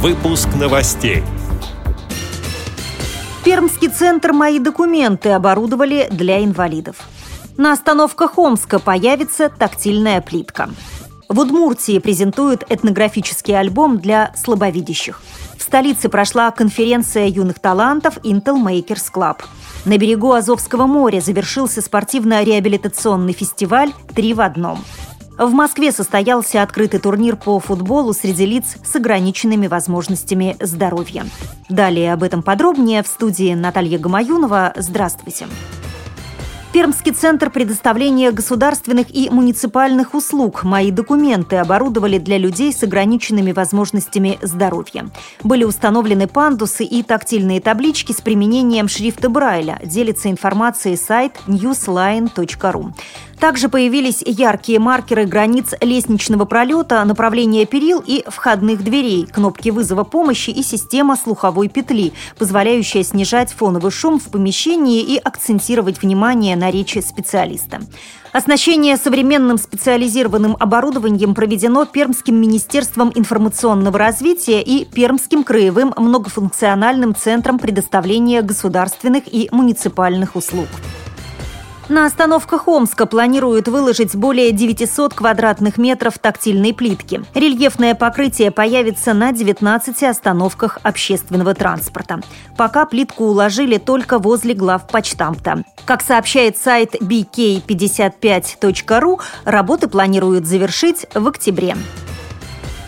Выпуск новостей. Пермский центр «Мои документы» оборудовали для инвалидов. На остановках Омска появится тактильная плитка. В Удмуртии презентуют этнографический альбом для слабовидящих. В столице прошла конференция юных талантов Intel Makers Club. На берегу Азовского моря завершился спортивно-реабилитационный фестиваль «Три в одном». В Москве состоялся открытый турнир по футболу среди лиц с ограниченными возможностями здоровья. Далее об этом подробнее в студии Наталья Гамаюнова. Здравствуйте. Здравствуйте. Пермский центр предоставления государственных и муниципальных услуг «Мои документы» оборудовали для людей с ограниченными возможностями здоровья. Были установлены пандусы и тактильные таблички с применением шрифта Брайля, делится информацией сайт newsline.ru. Также появились яркие маркеры границ лестничного пролета, направления перил и входных дверей, кнопки вызова помощи и система слуховой петли, позволяющая снижать фоновый шум в помещении и акцентировать внимание на речи специалиста. Оснащение современным специализированным оборудованием проведено Пермским министерством информационного развития и Пермским краевым многофункциональным центром предоставления государственных и муниципальных услуг. На остановках Омска планируют выложить более 900 квадратных метров тактильной плитки. Рельефное покрытие появится на 19 остановках общественного транспорта. Пока плитку уложили только возле глав почтамта. Как сообщает сайт bk55.ru, работы планируют завершить в октябре.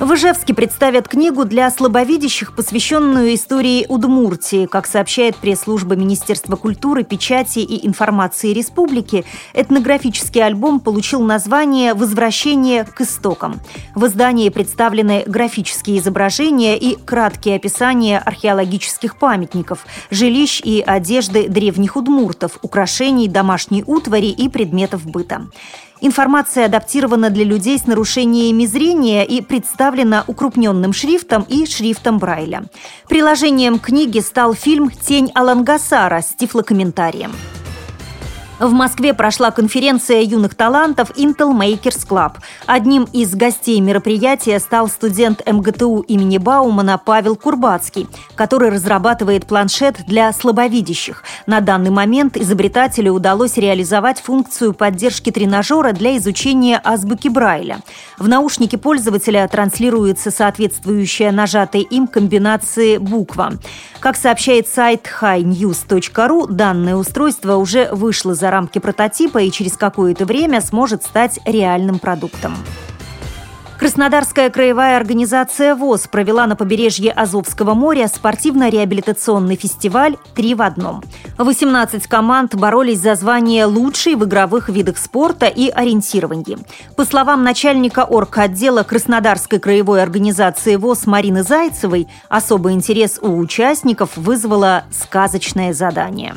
В Ижевске представят книгу для слабовидящих, посвященную истории Удмуртии. Как сообщает пресс-служба Министерства культуры, печати и информации республики, этнографический альбом получил название «Возвращение к истокам». В издании представлены графические изображения и краткие описания археологических памятников, жилищ и одежды древних удмуртов, украшений, домашней утвари и предметов быта. Информация адаптирована для людей с нарушениями зрения и представлена укрупненным шрифтом и шрифтом Брайля. Приложением книги стал фильм «Тень Алангасара» с тифлокомментарием. В Москве прошла конференция юных талантов Intel Makers Club. Одним из гостей мероприятия стал студент МГТУ имени Баумана Павел Курбацкий, который разрабатывает планшет для слабовидящих. На данный момент изобретателю удалось реализовать функцию поддержки тренажера для изучения азбуки Брайля. В наушнике пользователя транслируется соответствующая нажатой им комбинации буква. Как сообщает сайт highnews.ru, данное устройство уже вышло за рамки прототипа и через какое-то время сможет стать реальным продуктом. Краснодарская краевая организация ВОЗ провела на побережье Азовского моря спортивно-реабилитационный фестиваль «Три в одном». 18 команд боролись за звание лучшей в игровых видах спорта и ориентировании. По словам начальника орготдела Краснодарской краевой организации ВОЗ Марины Зайцевой, особый интерес у участников вызвало сказочное задание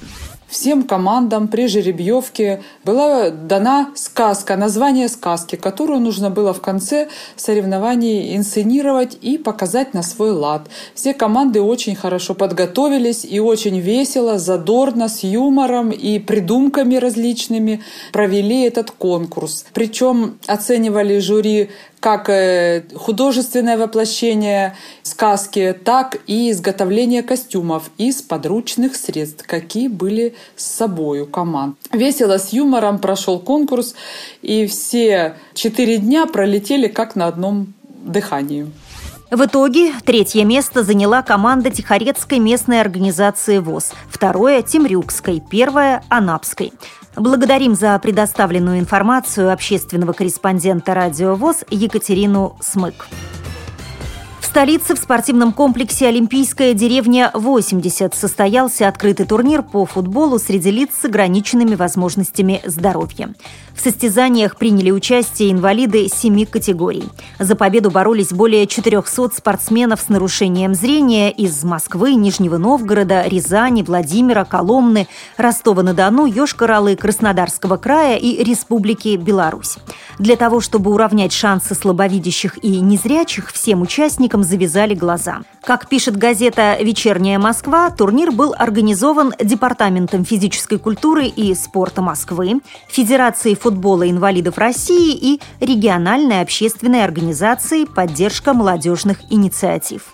всем командам при жеребьевке была дана сказка, название сказки, которую нужно было в конце соревнований инсценировать и показать на свой лад. Все команды очень хорошо подготовились и очень весело, задорно, с юмором и придумками различными провели этот конкурс. Причем оценивали жюри как э, художественное воплощение сказки, так и изготовление костюмов из подручных средств, какие были с собой у команд. Весело, с юмором прошел конкурс, и все четыре дня пролетели как на одном дыхании. В итоге третье место заняла команда Тихорецкой местной организации ВОЗ, второе – Темрюкской, первое – Анапской. Благодарим за предоставленную информацию общественного корреспондента «Радио ВОЗ» Екатерину Смык столице в спортивном комплексе «Олимпийская деревня-80» состоялся открытый турнир по футболу среди лиц с ограниченными возможностями здоровья. В состязаниях приняли участие инвалиды семи категорий. За победу боролись более 400 спортсменов с нарушением зрения из Москвы, Нижнего Новгорода, Рязани, Владимира, Коломны, Ростова-на-Дону, Йошкар-Олы, Краснодарского края и Республики Беларусь. Для того, чтобы уравнять шансы слабовидящих и незрячих, всем участникам этом завязали глаза. Как пишет газета «Вечерняя Москва», турнир был организован Департаментом физической культуры и спорта Москвы, Федерацией футбола инвалидов России и региональной общественной организацией «Поддержка молодежных инициатив».